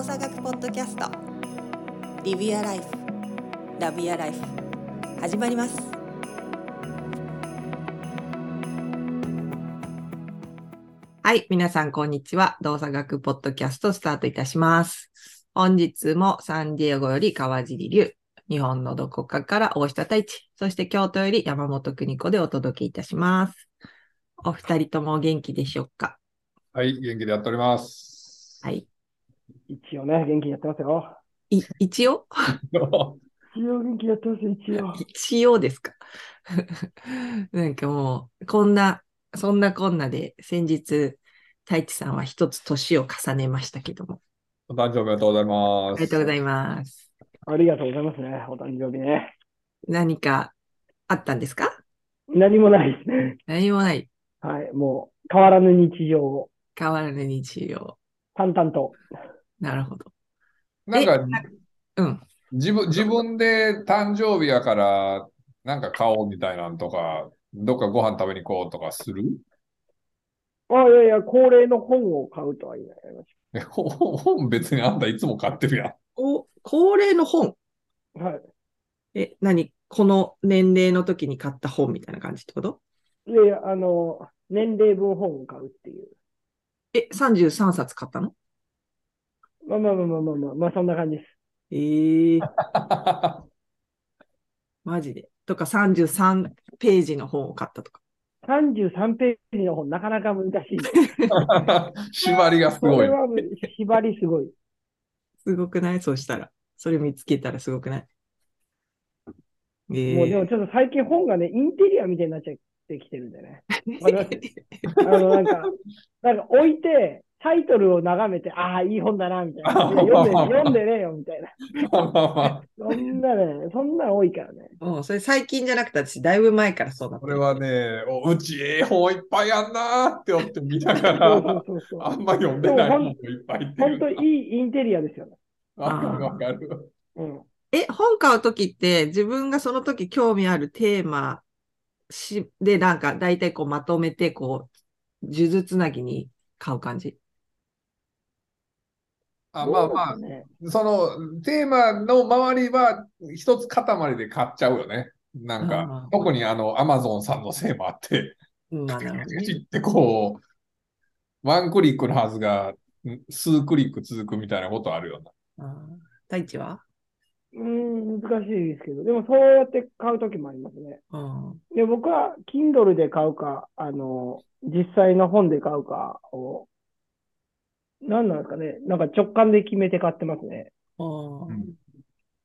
動作学ポッドキャスト。リビアライフ。ラビアライフ。始まります。はい皆さんこんにちは。動作学ポッドキャストスタートいたします。本日もサンディエゴより川尻龍日本のどこかから大下太一、そして京都より山本邦子でお届けいたします。お二人ともお元気でしょうか？はい、元気でやっております。はい。一応ね、元気にやってますよ。い、一応？一応元気にやってますよ、一応。一応ですか？なんかもう、こんな、そんなこんなで、先日、太一さんは一つ年を重ねましたけども。お誕生日おめでとうございます。ありがとうございます。ありがとうございますね、お誕生日ね。何かあったんですか？何もないですね。何もない。はい、もう変わらぬ日常を変わらぬ日常。淡々と。なるほど。なんか、うん。自分、自分で誕生日やから、なんか買おうみたいなんとか、どっかご飯食べに行こうとかする？あ、いやいや、恒例の本を買うとは言いまえほ本別にあんたいつも買ってるやん。お、恒例の本。す。はい。え、何？この年齢の時に買った本みたいな感じってこと？いやいや、あの、年齢分本を買うっていう。え、33冊買ったの？まあまあまあまあまあまあ、まあそんな感じです。ええ マジで。とか33ページの本を買ったとか。33ページの本、なかなか難しい。縛りがすごい。縛りすごい。すごくない？そうしたら。それ見つけたらすごくない？えもうでえもちょっと最近本がね、インテリアみたいになっちゃってきてるんでね。あの、なんか、なんか置いて、タイトルを眺めて、ああ、いい本だな、みたいな。読んで、読んでねえよ、みたいな。そんなね、そんなの多いからね。もうそれ最近じゃなくて私、だいぶ前からそうだった。これはね、おうちええ本いっぱいあんなーって思って見ながら、そうそうそう。あんま読んでない本もいっぱい本当いいインテリアですよね。わかるわかる。うん。え、本買うときって自分がその時興味あるテーマしでなんか大体こうまとめてこう、数珠つなぎに買う感じ？あまあまあねそのテーマの周りは一つ塊で買っちゃうよね。なんあかー、特にあの、アマゾンさんのせいもあって、カチなるほどね。カチカチってこう、ワンクリックのはずが、ん数クリック続くみたいなことあるよな。あー太一は？うーん、難しいですけど、でもそうやって買うときもありますね。うん。で、僕は Kindle で買うか、あの、実際の本で買うかを、何なんですかね。なんか直感で決めて買ってますね。あーうん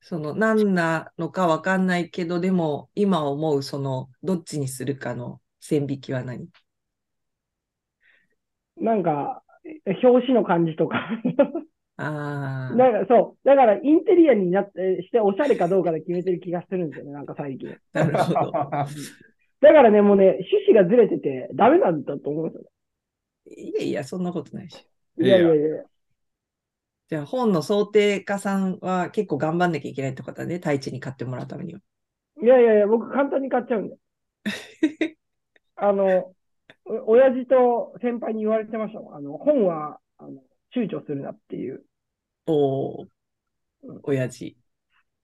その何なのかわかんないけど、でも今思うそのどっちにするかの線引きは何？なんか、表紙の感じとか。ああ、なんかそう。だからインテリアになって、しておしゃれかどうかで決めてる気がするんですよね。なんか最近。なるほど。だからね、もうね、趣旨がずれててダメなんだと思うんですよいやいや、そんなことないし。ね。いやいやいや。じゃあ本の想定家さんは結構頑張んなきゃいけないってことだね。太一に買ってもらうためには。いやいやいや、僕簡単に買っちゃうんで。あの、お親父と先輩に言われてましたもん。あの、本は、あの、躊躇するなっていう。おー、親父。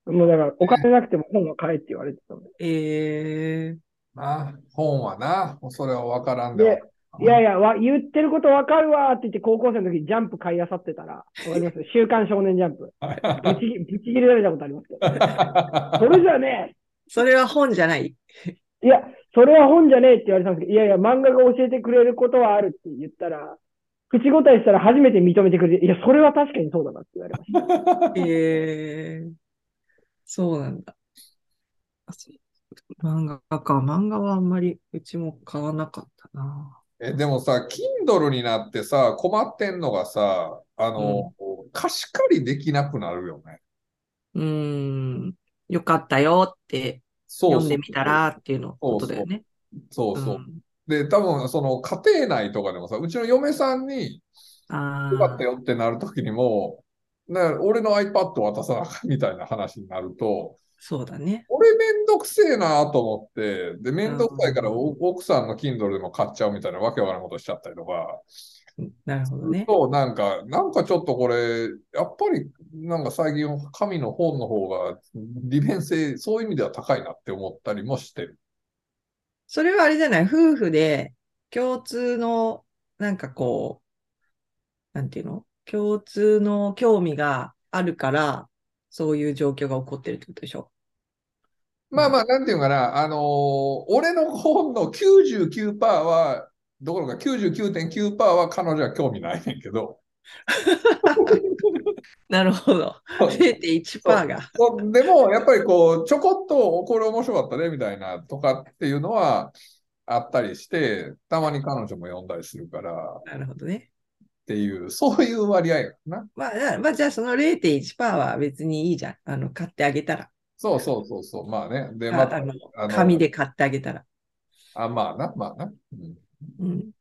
もうだから、お金なくても本は買えって言われてたんで。えー、な、本はな、もうそれは分からんではで、いやいや、わ言ってることわかるわーって言って、高校生の時ジャンプ買い漁ってたら、わかります？週刊少年ジャンプ。ぶちぎぶち切れられたことありますけど。それじゃねそれは本じゃない。え。いや、それは本じゃねえって言われたんですけど、いやいや、漫画が教えてくれることはあるって言ったら、口答えしたら初めて認めてくれて、いや、それは確かにそうだなって言われました。えー、そうなんだ。漫画か。漫画はあんまりうちも買わなかったな。え、でもさ、Kindle になってさ、困ってんのがさ、あの、貸し借りできなくなるよね。うーん、よかったよってそう読んでみたらっていうのことだよね。そうそう。んで、多分、その家庭内とかでもさ、うちの嫁さんに、あよかったあ、よってなるときにも、な俺の iPad 渡さなみたいな話になると、そうだね。俺めんどくせえなと思って、で、めんどくさいからお奥さんの Kindle でも買っちゃうみたいなわけわからんことしちゃったりとか、なるほどね。と、なんか、なんかちょっとこれ、やっぱり、なんか最近、紙の本の方が利便性、そういう意味では高いなって思ったりもしてる。それはあれじゃない？夫婦で共通の、なんかこう、なんていうの？共通の興味があるから、そういう状況が起こってるってことでしょ？まあまあ、なんていうのかな、あのー俺の本の99%は、どころか99.9%は彼女は興味ないねんけど、なるほど。0.1%が。でも、やっぱりこう、ちょこっと、これ面白かったね、みたいな、とかっていうのはあったりして、たまに彼女も読んだりするから、っなるほどね。ていう、そういう割合やな。まあ、なまあ、じゃあその0.1%は別にいいじゃん。あの、買ってあげたら。そうそうそうそう、まあね。で、あまた、あのあの紙で買ってあげたら。あ、まあな、まあな。うんうん。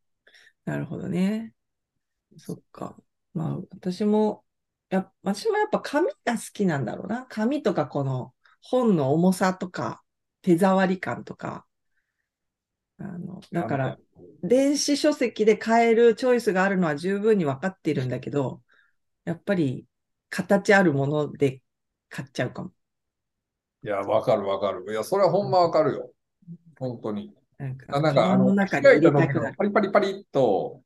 なるほどね。そっか。まあ、私も、や、私もやっぱ紙が好きなんだろうな。紙とかこの本の重さとか、手触り感とか。あの、だから、電子書籍で買えるチョイスがあるのは十分に分かっているんだけど、やっぱり形あるもので買っちゃうかも。いや、わかるわかる。いや、それはほんまわかるよ。本当に。なんか、あなんか、あの、のパリパリパリっと、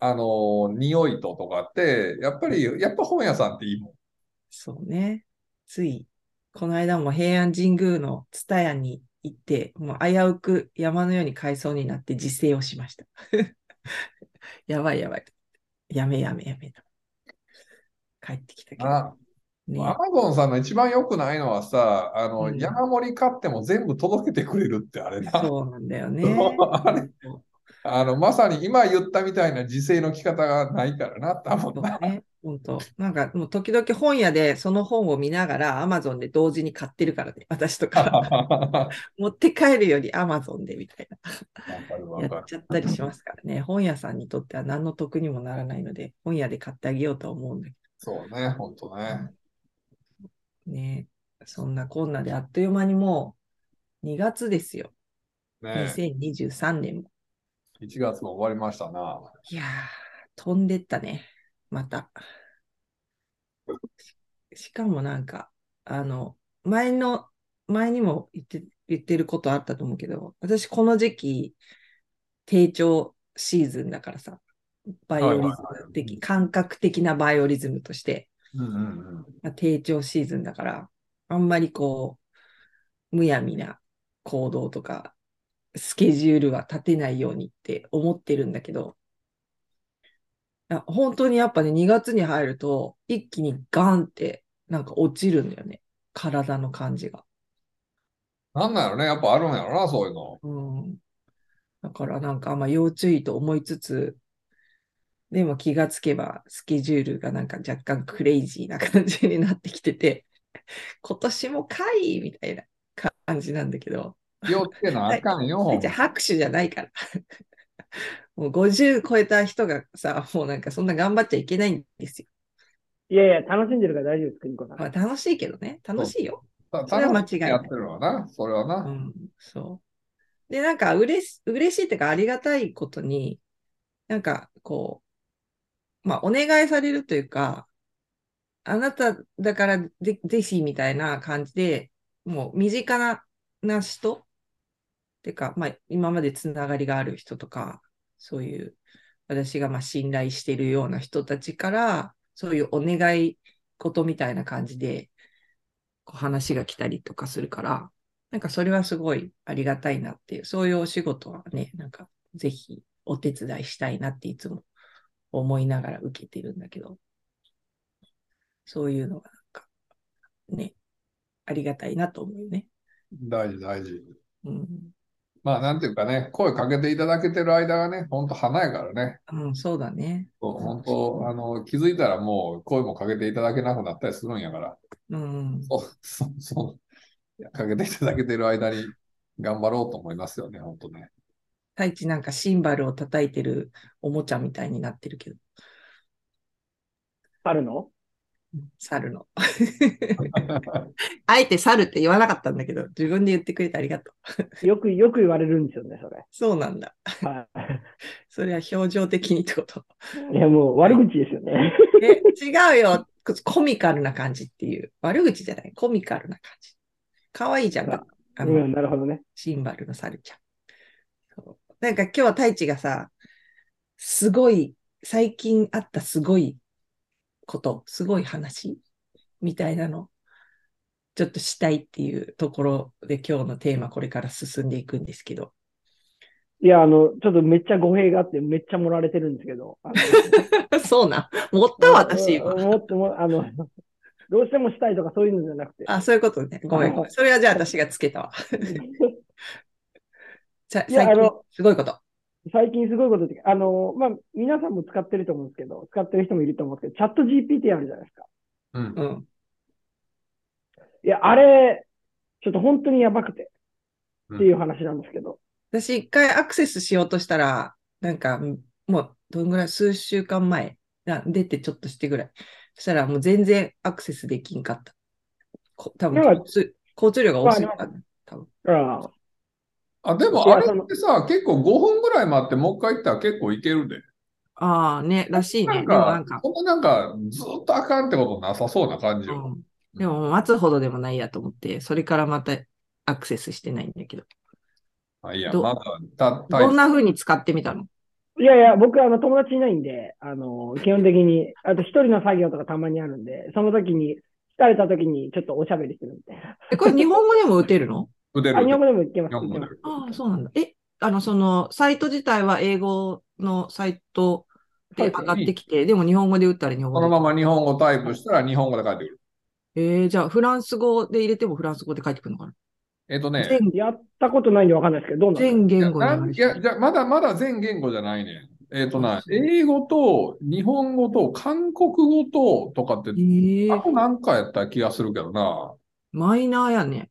あの、匂いととかって、やっぱり、やっぱ本屋さんっていいもん。そうね。つい、この間も平安神宮の蔦屋に行って、もう危うく山のように買いそうになって自制をしました。やばいやばい。やめやめやめと。帰ってきたけど。アマゾンさんの一番良くないのはさ、あの、うん山盛り買っても全部届けてくれるってあれな。そうなんだよね。あれあの、まさに今言ったみたいな時勢の着方がないからな、多分な。本当なんか、もう時々本屋でその本を見ながら、アマゾンで同時に買ってるからね。私とか。わ 持って帰るよりアマゾンでみたいな。やっちゃったりしますからね。本屋さんにとっては何の得にもならないので、本屋で買ってあげようとは思うんだけそうね、ほんとね。どね。そんなこんなであっという間にもう2月ですよ。ね2023年も。1月も終わりましたな。いやー、飛んでったね。また。ししかもなんか、あの、前の、前にも言って、言ってることあったと思うけど、私この時期、低調シーズンだからさ、バイオリズムはいはいはい的、感覚的なバイオリズムとして、うんうんうん。まあ、低調シーズンだから、あんまりこう、むやみな行動とか、スケジュールは立てないようにって思ってるんだけど、本当にやっぱね、2月に入ると、一気にガンって、なんか落ちるんだよね。体の感じが。なんなんやろね、やっぱあるんやろな、そういうの。うん。だからなんか、まあ要注意と思いつつ、でも気がつけばスケジュールがなんか若干クレイジーな感じになってきてて、今年もかいみたいな感じなんだけど、気をつけなあかんよ、じゃあ拍手じゃないから。もう50超えた人がさ、もうなんかそんな頑張っちゃいけないんですよ。いやいや、楽しんでるから大丈夫です、邦子さん。まあ楽しいけどね。楽しいよ。たそれは間違いないやってるのはな、それはうな。ん、そう。で、なんか、うれし、嬉しいっていうか、ありがたいことに、なんか、こう、まあ、お願いされるというか、あなただからぜ、ぜひみたいな感じで、もう身近な、な人ってか、まあ、今までつながりがある人とか、そういう、私がまあ信頼しているような人たちから、そういうお願い事みたいな感じで、こう話が来たりとかするから、なんかそれはすごいありがたいなっていう、そういうお仕事はね、なんかぜひお手伝いしたいなっていつも思いながら受けてるんだけど、そういうのがなんかね、ありがたいなと思うよね。大事、大事。うん、まあ、なんていうかね、声かけていただけてる間がね、ほんと花やからね。うん、そうだね。本当、あの、気づいたらもう声もかけていただけなくなったりするんやから。うん、そう、そう、そう。かけていただけてる間に頑張ろうと思いますよね、本当ね。太一なんかシンバルを叩いてるおもちゃみたいになってるけど。春の？猿の。あえて猿って言わなかったんだけど、自分で言ってくれてありがとう。よく、よく言われるんですよね、それ。そうなんだ。はそれは表情的にってこと？い。いや、もう悪口ですよね。え、違うよ。コミカルな感じっていう。悪口じゃない。コミカルな感じ。可愛いじゃん。あうのん、なるほどね。シンバルの猿ちゃん。なんか今日は太一がさ、すごい、最近あったすごいこと、すごい話みたいなの、ちょっとしたいっていうところで今日のテーマこれから進んでいくんですけど。いや、あの、ちょっとめっちゃ語弊があって、めっちゃ盛られてるんですけど。そうなん。持った私今。もっとも、あの、どうしてもしたいとかそういうのじゃなくて。あ、そういうことね。ごめんごめん。それはじゃあ私がつけたわ。さいや最近あの、すごいこと。最近すごいことって、あの、まあ、皆さんも使ってると思うんですけど、使ってる人もいると思うんですけど、チャット GPT あるじゃないですか。うんうん。いや、あれ、ちょっと本当にやばくて、っていう話なんですけど。私一回アクセスしようとしたら、なんか、もう、どんぐらい、数週間前、な出てちょっとしてぐらい。そしたらもう全然アクセスできんかった。こ多分交通、交通量が多すぎた。多分。ああ、でもあれってさ、結構5分ぐらい待ってもう一回行ったら結構いけるで。ああ、ね、らしいね。なんかなんか、、そんななんかずっとあかんってことなさそうな感じよ。うん、でも待つほどでもないやと思って、それからまたアクセスしてないんだけど。あいや、どまだ、た、たどんな風に使ってみたの？いやいや、僕、あの、友達いないんで、あの、基本的に、あと一人の作業とかたまにあるんで、その時に、疲れた時にちょっとおしゃべりするみたいな。え、これ日本語でも打てるの？語でも言ってます。日本語で言ってますああ、そうなんだ。え、あの、その、サイト自体は英語のサイトで上がってきて、でも日本語で打ったら日本語でそのまま日本語タイプしたら日本語で返ってくる。えー、じゃあ、フランス語で入れてもフランス語で書いてくるのかな？えっとね、全やったことないんでわかんないですけど、どうな全言語いや、じゃあまだまだ全言語じゃないねん。えっとな、英語と日本語と韓国語ととかって、えー、あとなんかやった気がするけどな。マイナーやね。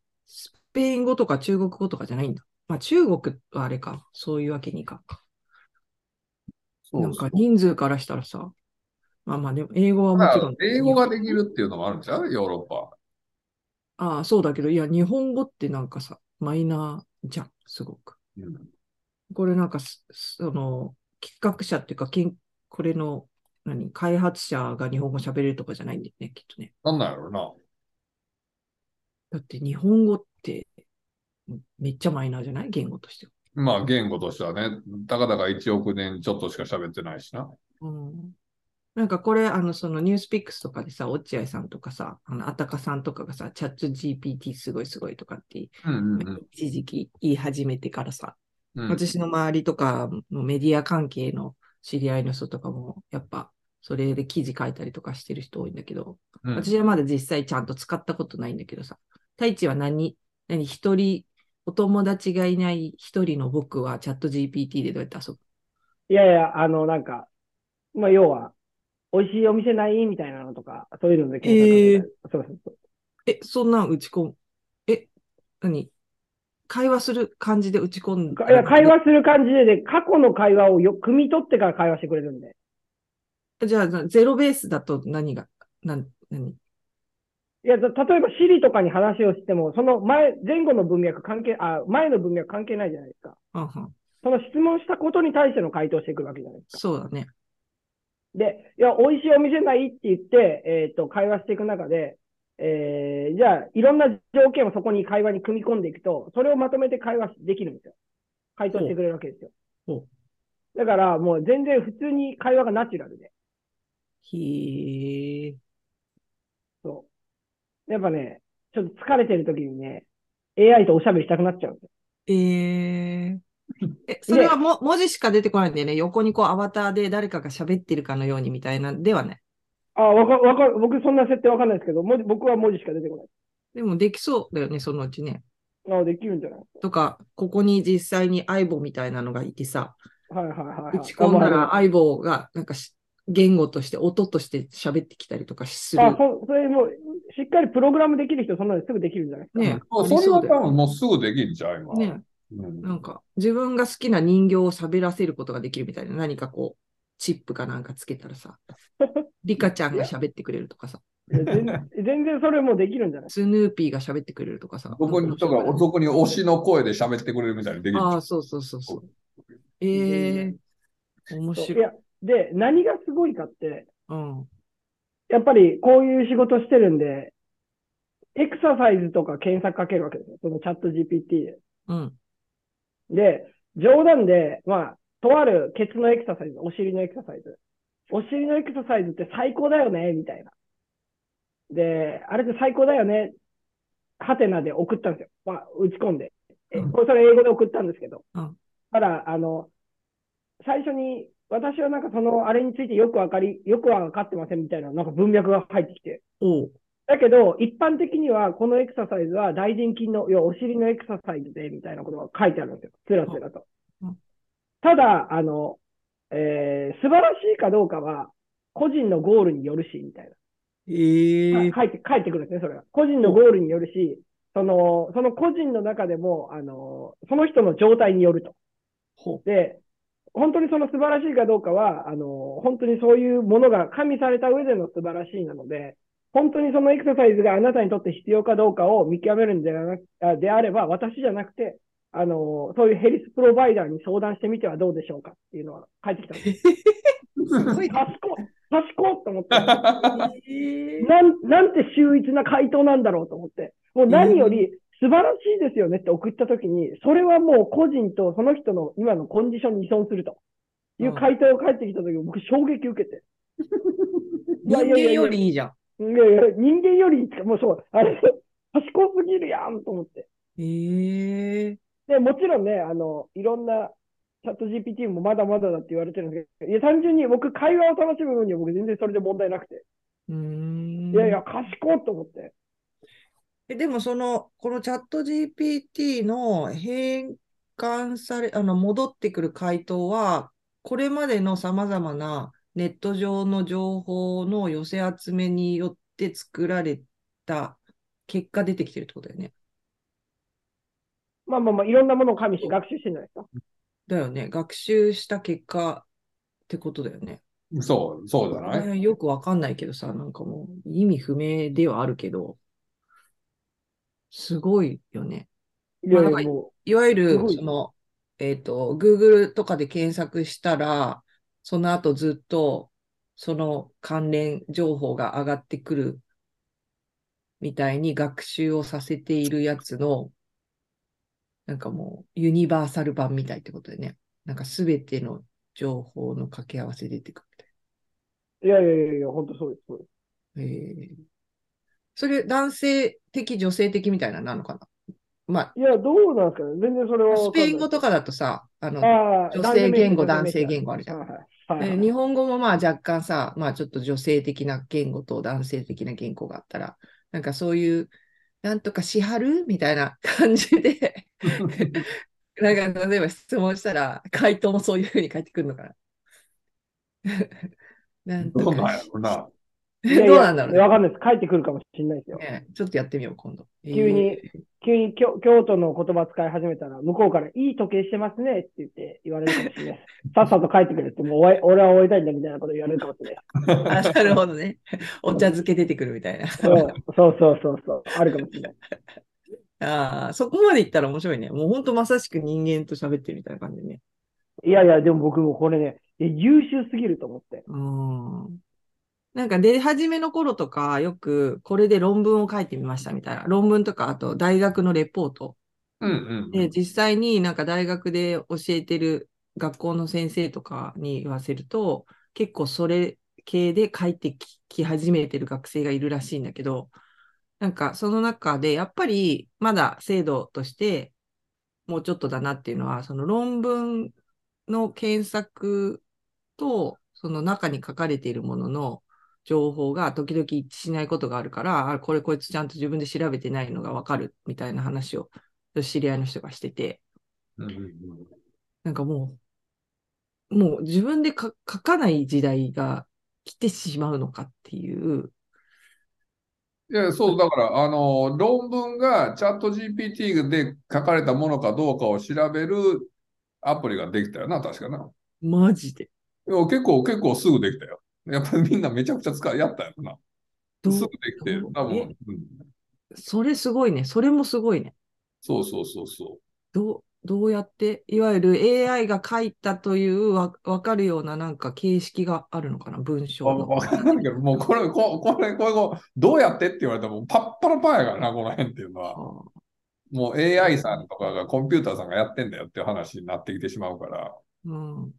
スペイン語とか中国語とかじゃないんだ。まあ、中国はあれか。そういうわけにいかんか。なんか人数からしたらさ、まあまあでも英語はもまあちろん。英語ができるっていうのもあるんちゃうヨーロッパ。ああ、そうだけど、いや、日本語ってなんかさ、マイナーじゃん、すごく。うんこれなんかす、その、企画者っていうか、けんこれの、何、開発者が日本語喋れるとかじゃないんだよね、きっとね。なんなんやろな。だって日本語って、めっちゃマイナーじゃない？言語としては。まあ言語としてはね、たかだか1億年ちょっとしか喋ってないしな。うんなんかこれ、あの、そのニュースピックスとかでさ、落合さんとかさ、あの、あたかさんとかがさ、チャット GPT すごいすごいとかって、うんうんうん一時期言い始めてからさ、うん。私の周りとか、メディア関係の知り合いの人とかも、やっぱ、それで記事書いたりとかしてる人多いんだけど、うん私はまだ実際ちゃんと使ったことないんだけどさ、太一は何、何、一人、お友達がいない一人の僕はチャット GPT でどうやって遊ぶ？いやいや、あの、なんか、まあ、要は、美味しいお店ない？みたいなのとか、そういうので検索かけたり。そうそうそう。え、そんなん打ち込む？え、何？会話する感じで打ち込んだかいや、会話する感じで、で、過去の会話をよ、汲み取ってから会話してくれるんで。じゃあ、なゼロベースだと何が、なん、何？いや、た例えば Siri とかに話をしても、その前、前後の文脈関係、あ、前の文脈関係ないじゃないですか。うんうんその質問したことに対しての回答してくるわけじゃないですか。そうだね。で、いや、美味しいお店ないって言って、えっ、と、会話していく中で、えー、じゃあ、いろんな条件をそこに会話に組み込んでいくと、それをまとめて会話できるんですよ。回答してくれるわけですよ。だから、もう全然普通に会話がナチュラルで。へえ。やっぱね、ちょっと疲れてる時にね、AI とおしゃべりしたくなっちゃうんですよ。えー、え、それはも文字しか出てこないんだよね。横にこうアバターで誰かが喋ってるかのようにみたいなではない。あ、わか、わか、僕そんな設定わかんないですけど、文字僕は文字しか出てこない。でもできそうだよね、そのうちね。あ、できるんじゃない？とか、ここに実際に相棒みたいなのがいてさ、か。はいはいはい、はい。打ち込んだあら相棒がなんかし言語として音として喋ってきたりとかする。あ、そ、それもう、しっかりプログラムできる人、そんなのすぐできるんじゃないですか。ねあそれは多分もうすぐできんちゃう今。ねうんなんか自分が好きな人形を喋らせることができるみたいな、何かこう、チップかなんかつけたらさ、リカちゃんが喋ってくれるとかさ。全全然それもできるんじゃない？スヌーピーが喋ってくれるとかさ。そこに、とか、そこに推しの声で喋ってくれるみたいにできる。ああ、そうそうそうそう。ええ面そうい白い。や、で、何がすごいかって、うん。やっぱりこういう仕事してるんで、エクササイズとか検索かけるわけですよ。そのチャット GPT で。うん。で、冗談で、まあ、とあるケツのエクササイズ、お尻のエクササイズ。お尻のエクササイズって最高だよね、みたいな。で、あれって最高だよね、ハテナで送ったんですよ。まあ、打ち込んで。えうんこれそれ英語で送ったんですけど。うんただ、あの、最初に、私はなんかその、あれについてよくわかり、よくは分かってませんみたいな、なんか文脈が入ってきて。おう。だけど、一般的には、このエクササイズは大臀筋の、要はお尻のエクササイズで、みたいなことが書いてあるんですよ。つらつらとうん。ただ、あの、えー素晴らしいかどうかは、個人のゴールによるし、みたいええな。書いて、書いてくるんですね、それは。個人のゴールによるし、その、その個人の中でも、あの、その人の状態によると。ほで、本当にその素晴らしいかどうかは、あの、本当にそういうものが加味された上での素晴らしいなので、本当にそのエクササイズがあなたにとって必要かどうかを見極めるんではなくあであれば、私じゃなくて、あの、そういうヘリスプロバイダーに相談してみてはどうでしょうかっていうのは返ってきたんです。すごい。賢い賢いと思って。ええなん、なんて秀逸な回答なんだろうと思って。もう何より素晴らしいですよねって送ったときに、それはもう個人とその人の今のコンディションに依存するという回答が返ってきたとき、僕衝撃受けて。人間よりいいじゃん。いやいや、人間より、もうそう、あれ、賢すぎるやんと思って。ええで、もちろんね、あの、いろんなチャット GPT もまだまだだって言われてるんですけど、いや、単純に僕、会話を楽しむ分には僕全然それで問題なくて。うーん。いやいや、賢いと思って。えでもその、このチャット GPT の変換され、あの、戻ってくる回答は、これまでの様々なネット上の情報の寄せ集めによって作られた結果出てきてるってことだよね。まあまあまあ、いろんなものを加味して学習してるんじゃないですか。だよね。学習した結果ってことだよね。そう、そうじゃない？えーよくわかんないけどさ、なんかもう意味不明ではあるけど、すごいよね。いわゆるその、えっと、Google とかで検索したら、その後ずっと、その関連情報が上がってくるみたいに学習をさせているやつの、なんかもう、ユニバーサル版みたいってことでね。なんかすべての情報の掛け合わせ出てくるみたいう、いやいやいやいや、本当そうです。そうですな。えーそれ、男性的、女性的みたいなのなのかなまいや、どうなんですかね。全然それはあ、ス。ペイン語とかだとさ、あの、女性言語、男性言語あるじゃん。はいはい日本語もまあ若干さ、まあちょっと女性的な言語と男性的な言語があったら、なんかそういう、なんとかしはるみたいな感じで、なんか例えば質問したら、回答もそういうふうに返ってくるのかな。なんとどうなんかしやろな。いやいやどうなんだろうねわかんないです。帰ってくるかもしれないですよ。ね。ちょっとやってみよう、今度。急にえー急に京京都の言葉使い始めたら、向こうからいい時計してますねって言って言われるかもしれない。さっさと帰ってくるって、もう俺は終えたいんだみたいなこと言われるかもしれないあ、なるほどね。お茶漬け出てくるみたいな。そうそうそうそうそう、あるかもしれない。ああ、そこまでいったら面白いね。もう本当まさしく人間と喋ってるみたいな感じでね。いやいや、でも僕もこれね、優秀すぎると思って。うん。なんか出始めの頃とか、よくこれで論文を書いてみましたみたいな。論文とか、あと大学のレポート。うんうん。で、実際になんか大学で教えてる学校の先生とかに言わせると、結構それ系で書いてきき始めてる学生がいるらしいんだけど、なんかその中でやっぱりまだ制度としてもうちょっとだなっていうのは、その論文の検索とその中に書かれているものの情報が時々一致しないことがあるから、あ、これこいつちゃんと自分で調べてないのがわかるみたいな話を知り合いの人がしてて、なんかもう、もう自分でか書かない時代が来てしまうのかっていう、いや、そう、だから、あの、論文がチャット GPT で書かれたものかどうかを調べるアプリができたよな、確かな。マジで。いや結構、結構すぐできたよ。やっぱりみんなめちゃくちゃ使い、やったよな。どうすぐできて、多分、えうんそれすごいね。それもすごいね。そうそうそうそう。どう、どうやって、いわゆる AI が書いたというわわかるようななんか形式があるのかな、文章の。わわかんないけど、もうこれ、ここれ、これ、こうどうやってって言われたらもうパッパラパーやからな、この辺っていうのは。はあもう AI さんとかがコンピューターさんがやってんだよっていう話になってきてしまうから。うん。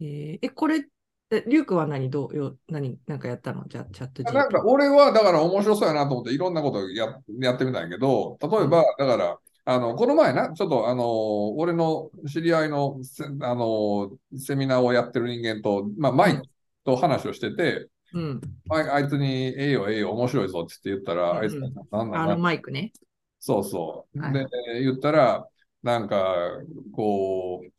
えーえ、これ、えリュウクは何、どうよ、何、なんかやったの？じゃあ、チャット。なんか俺はだから面白そうやなと思っていろんなことややってみたんやけど、例えば、だから、あの、この前な、ちょっとあの、俺の知り合いのせあの、セミナーをやってる人間と、まあ、マイクと話をしてて、うん。あいあいつに、ええよ、ええよ、面白いぞって言ったら、うんあいつ、なんなあのんマイクね。そうそう。はいで、言ったら、なんか、こう、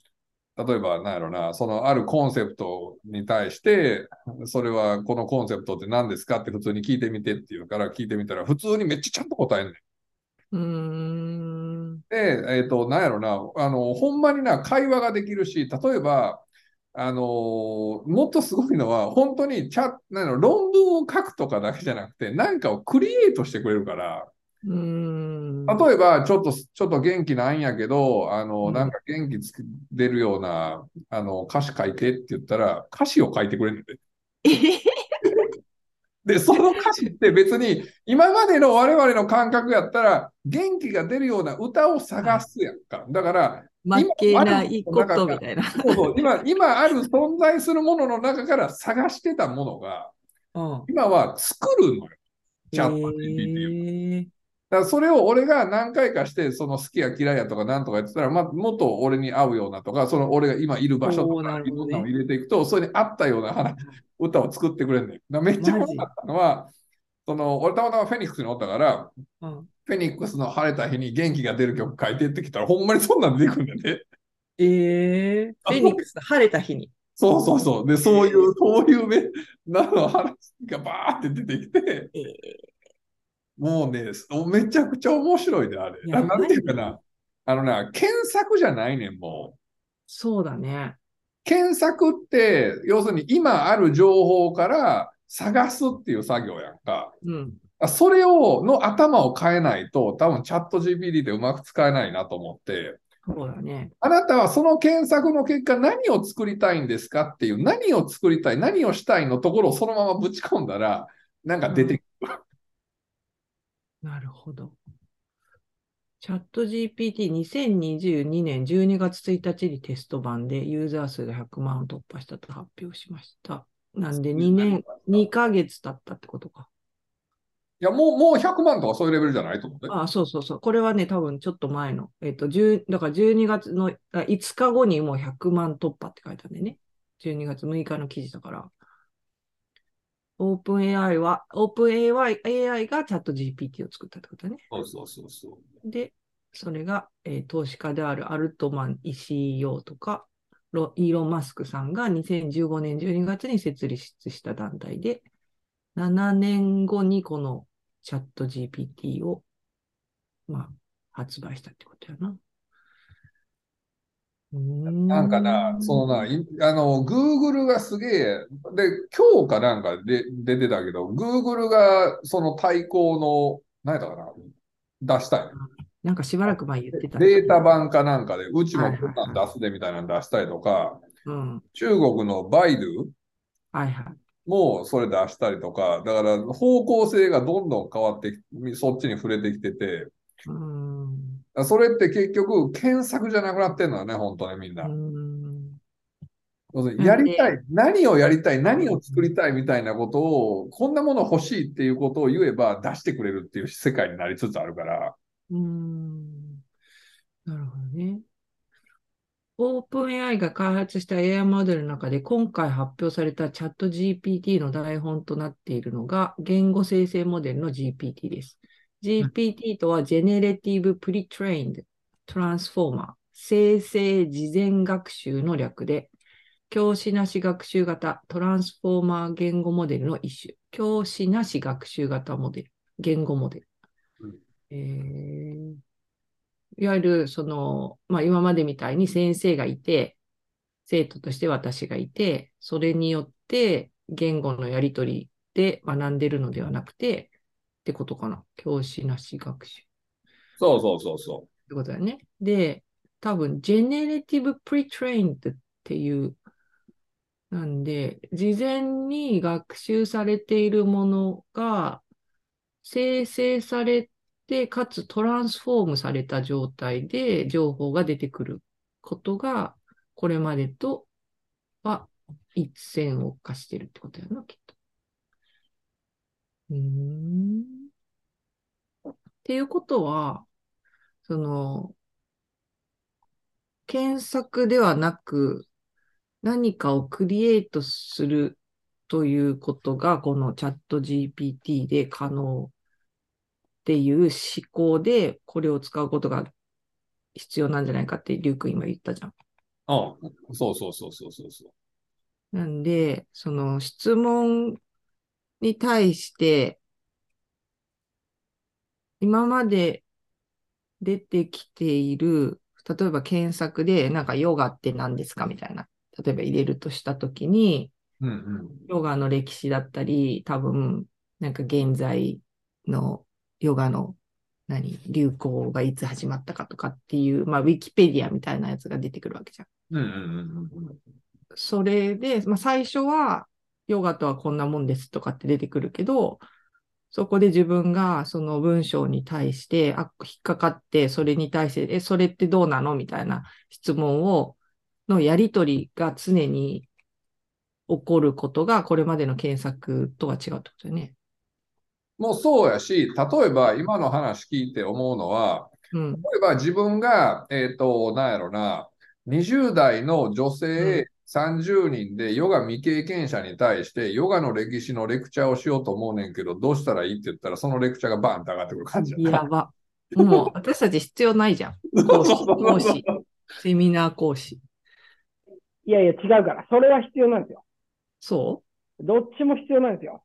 例えば、なんやろな、そのあるコンセプトに対して、それはこのコンセプトって何ですかって普通に聞いてみてって言うから聞いてみたら、普通にめっちゃちゃんと答えんねん。うーん。で、えっと、なんやろな、あの、ほんまにな、会話ができるし、例えば、あのもっとすごいのは、本当にチャなん論文を書くとかだけじゃなくて、何かをクリエイトしてくれるから、うーん。例えば、ちょっと、ちょっと元気ないんやけど、あの、うんなんか元気つけ出るような、あの、歌詞書いてって言ったら、歌詞を書いてくれるんで。で、その歌詞って別に、今までの我々の感覚やったら、元気が出るような歌を探すやんか。だから、負けないことみたいな。そうそう今、今ある存在するものの中から探してたものが、うん。今は作るのよ。チャット GPT を。えーだからそれを俺が何回かして、その好きや嫌いやとかなんとか言ってたら、まあ、もっと俺に合うようなとか、その俺が今いる場所とかいろんなのを入れていくと、それに合ったような話 歌を作ってくれんねん。だからめっちゃ面白かったのは、その俺たまたまフェニックスにおったから、うんフェニックスの晴れた日に元気が出る曲書いてってきたら、ほんまにそんなん出てくるんだよね。えー、フェニックスの晴れた日に？そうそうそう。で、そういう、そういうめ、なの話がバーって出てきて、えーもうね、めちゃくちゃ面白いで、あれ。なんていうかな。あのな、検索じゃないねん、もう。そうだね。検索って、要するに今ある情報から探すっていう作業やんか。うん。それを、の頭を変えないと、多分チャット GPT でうまく使えないなと思って、そうだね。あなたはその検索の結果何を作りたいんですかっていう、何を作りたい、何をしたいのところをそのままぶち込んだら、なんか出てくる。なるほど。チャット GPT2022 年12月1日にテスト版でユーザー数が100万を突破したと発表しました。なんで2年、2ヶ月経ったってことか。いや、もう、もう100万とかそういうレベルじゃないと思って。ああ、そうそうそう。これはね、多分ちょっと前の、えっと、10だから12月のあ5日後にもう100万突破って書いてあるんでね。12月6日の記事だから。オープン AI は、オープン AI, AI がチャット GPT を作ったってことだね。そうそうそうそう。で、それが、えー投資家であるアルトマン ECO とか、ロイーロン・マスクさんが2015年12月に設立した団体で、7年後にこのチャット GPT を、まあ、発売したってことやな。なんかな、そのな、いあの、Google がすげえ、で、今日かなんかで出てたけど、Google がその対抗の、何やったかな、出したい。なんかしばらく前言ってた。データ版かなんかで、うちもこんなん出すでみたいなの出したりとか、うん。中国のバイドゥはいはい。もそれ出したりとか、だから方向性がどんどん変わってき、そっちに触れてきてて、う。それって結局検索じゃなくなってんのよね、本当ね、みんな。やりたい、何をやりたい、何を作りたいみたいなことを、こんなもの欲しいっていうことを言えば出してくれるっていう世界になりつつあるから、うーんなるほどね。オープン AI が開発した AI モデルの中で今回発表されたチャット GPT の台本となっているのが言語生成モデルの GPT です。GPT とは Generative Pre-trained Transformer 生成事前学習の略で教師なし学習型トランスフォーマー言語モデルの一種。教師なし学習型モデル。言語モデル。うんえーいわゆる、その、まあ、今までみたいに先生がいて、生徒として私がいて、それによって言語のやり取りで学んでるのではなくて、ってことかな？教師なし学習。そうそうそうそってことだよね。で、多分、Generative Pre-trained っていう、なんで、事前に学習されているものが生成されて、かつトランスフォームされた状態で情報が出てくることが、これまでとは一線を化してるってことやな、きっと。うーん。っていうことは、その、検索ではなく、何かをクリエイトするということが、このチャット GPT で可能っていう思考で、これを使うことが必要なんじゃないかって、リュウ君今言ったじゃん。う。うん。そうそうそうそうそうそう。なんで、その質問に対して、今まで出てきている、例えば検索で、なんかヨガって何ですか？みたいな、例えば入れるとしたときに、うんうん。ヨガの歴史だったり、多分、なんか現在のヨガの何、流行がいつ始まったかとかっていう、まあ、ウィキペディアみたいなやつが出てくるわけじゃん。うんうんうんそれで、まあ、最初は、ヨガとはこんなもんですとかって出てくるけど、そこで自分がその文章に対して、あ、引っかかって、それに対して、え、それってどうなの？みたいな質問を、のやりとりが常に起こることが、これまでの検索とは違うってことだよね。もうそうやし、例えば今の話聞いて思うのは、うん。例えば自分が、えっと、なんやろな、20代の女性30人でヨガ未経験者に対してヨガの歴史のレクチャーをしようと思うねんけど、どうしたらいいって言ったら、そのレクチャーがバーンって上がってくる感じやば。もう、私たち必要ないじゃん。講師、講師、セミナー講師。いやいや、違うから。それは必要なんですよ。そどっちも必要なんですよ。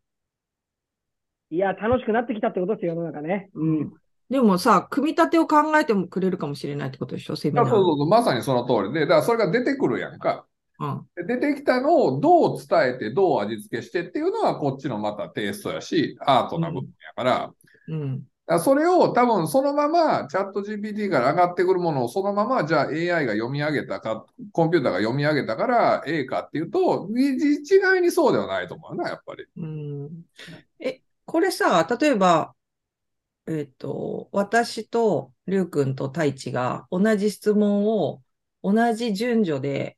いや、楽しくなってきたってことですよ、世の中ね。うん。うでもさ、組み立てを考えてもくれるかもしれないってことでしょセミナー。あそうそうそう、まさにその通りで、だからそれが出てくるやんか。うん。で出てきたのをどう伝えて、どう味付けしてっていうのは、こっちのまたテイストやし、アートな部分やから、うん。だからそれを多分そのままチャット GPT から上がってくるものをそのままじゃあ AI が読み上げたか、コンピューターが読み上げたから A かっていうと、い一概にそうではないと思うな、やっぱり。うん。え、これさ、例えば、えっと、私とりゅうくんと太一が同じ質問を同じ順序で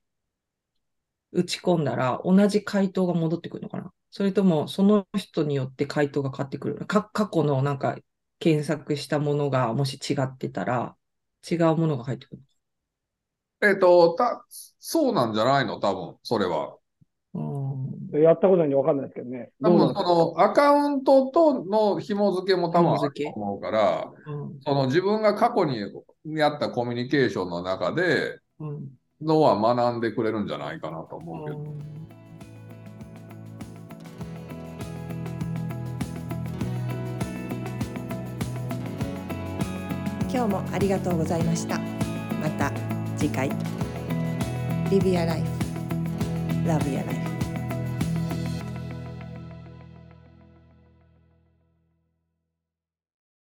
打ち込んだら同じ回答が戻ってくるのかな？それともその人によって回答が変わってくるか、過去のなんか検索したものがもし違ってたら違うものが入ってくる。えっと、た、そうなんじゃないの？多分、それは。うん。やったことないんでわかんないですけどね。多分、そのアカウントとの紐付けも多分あると思うから、うん。その自分が過去にやったコミュニケーションの中で、うん。のは学んでくれるんじゃないかなと思うけど。今日もありがとうございました。また次回。Live Your Life. Love Your Life.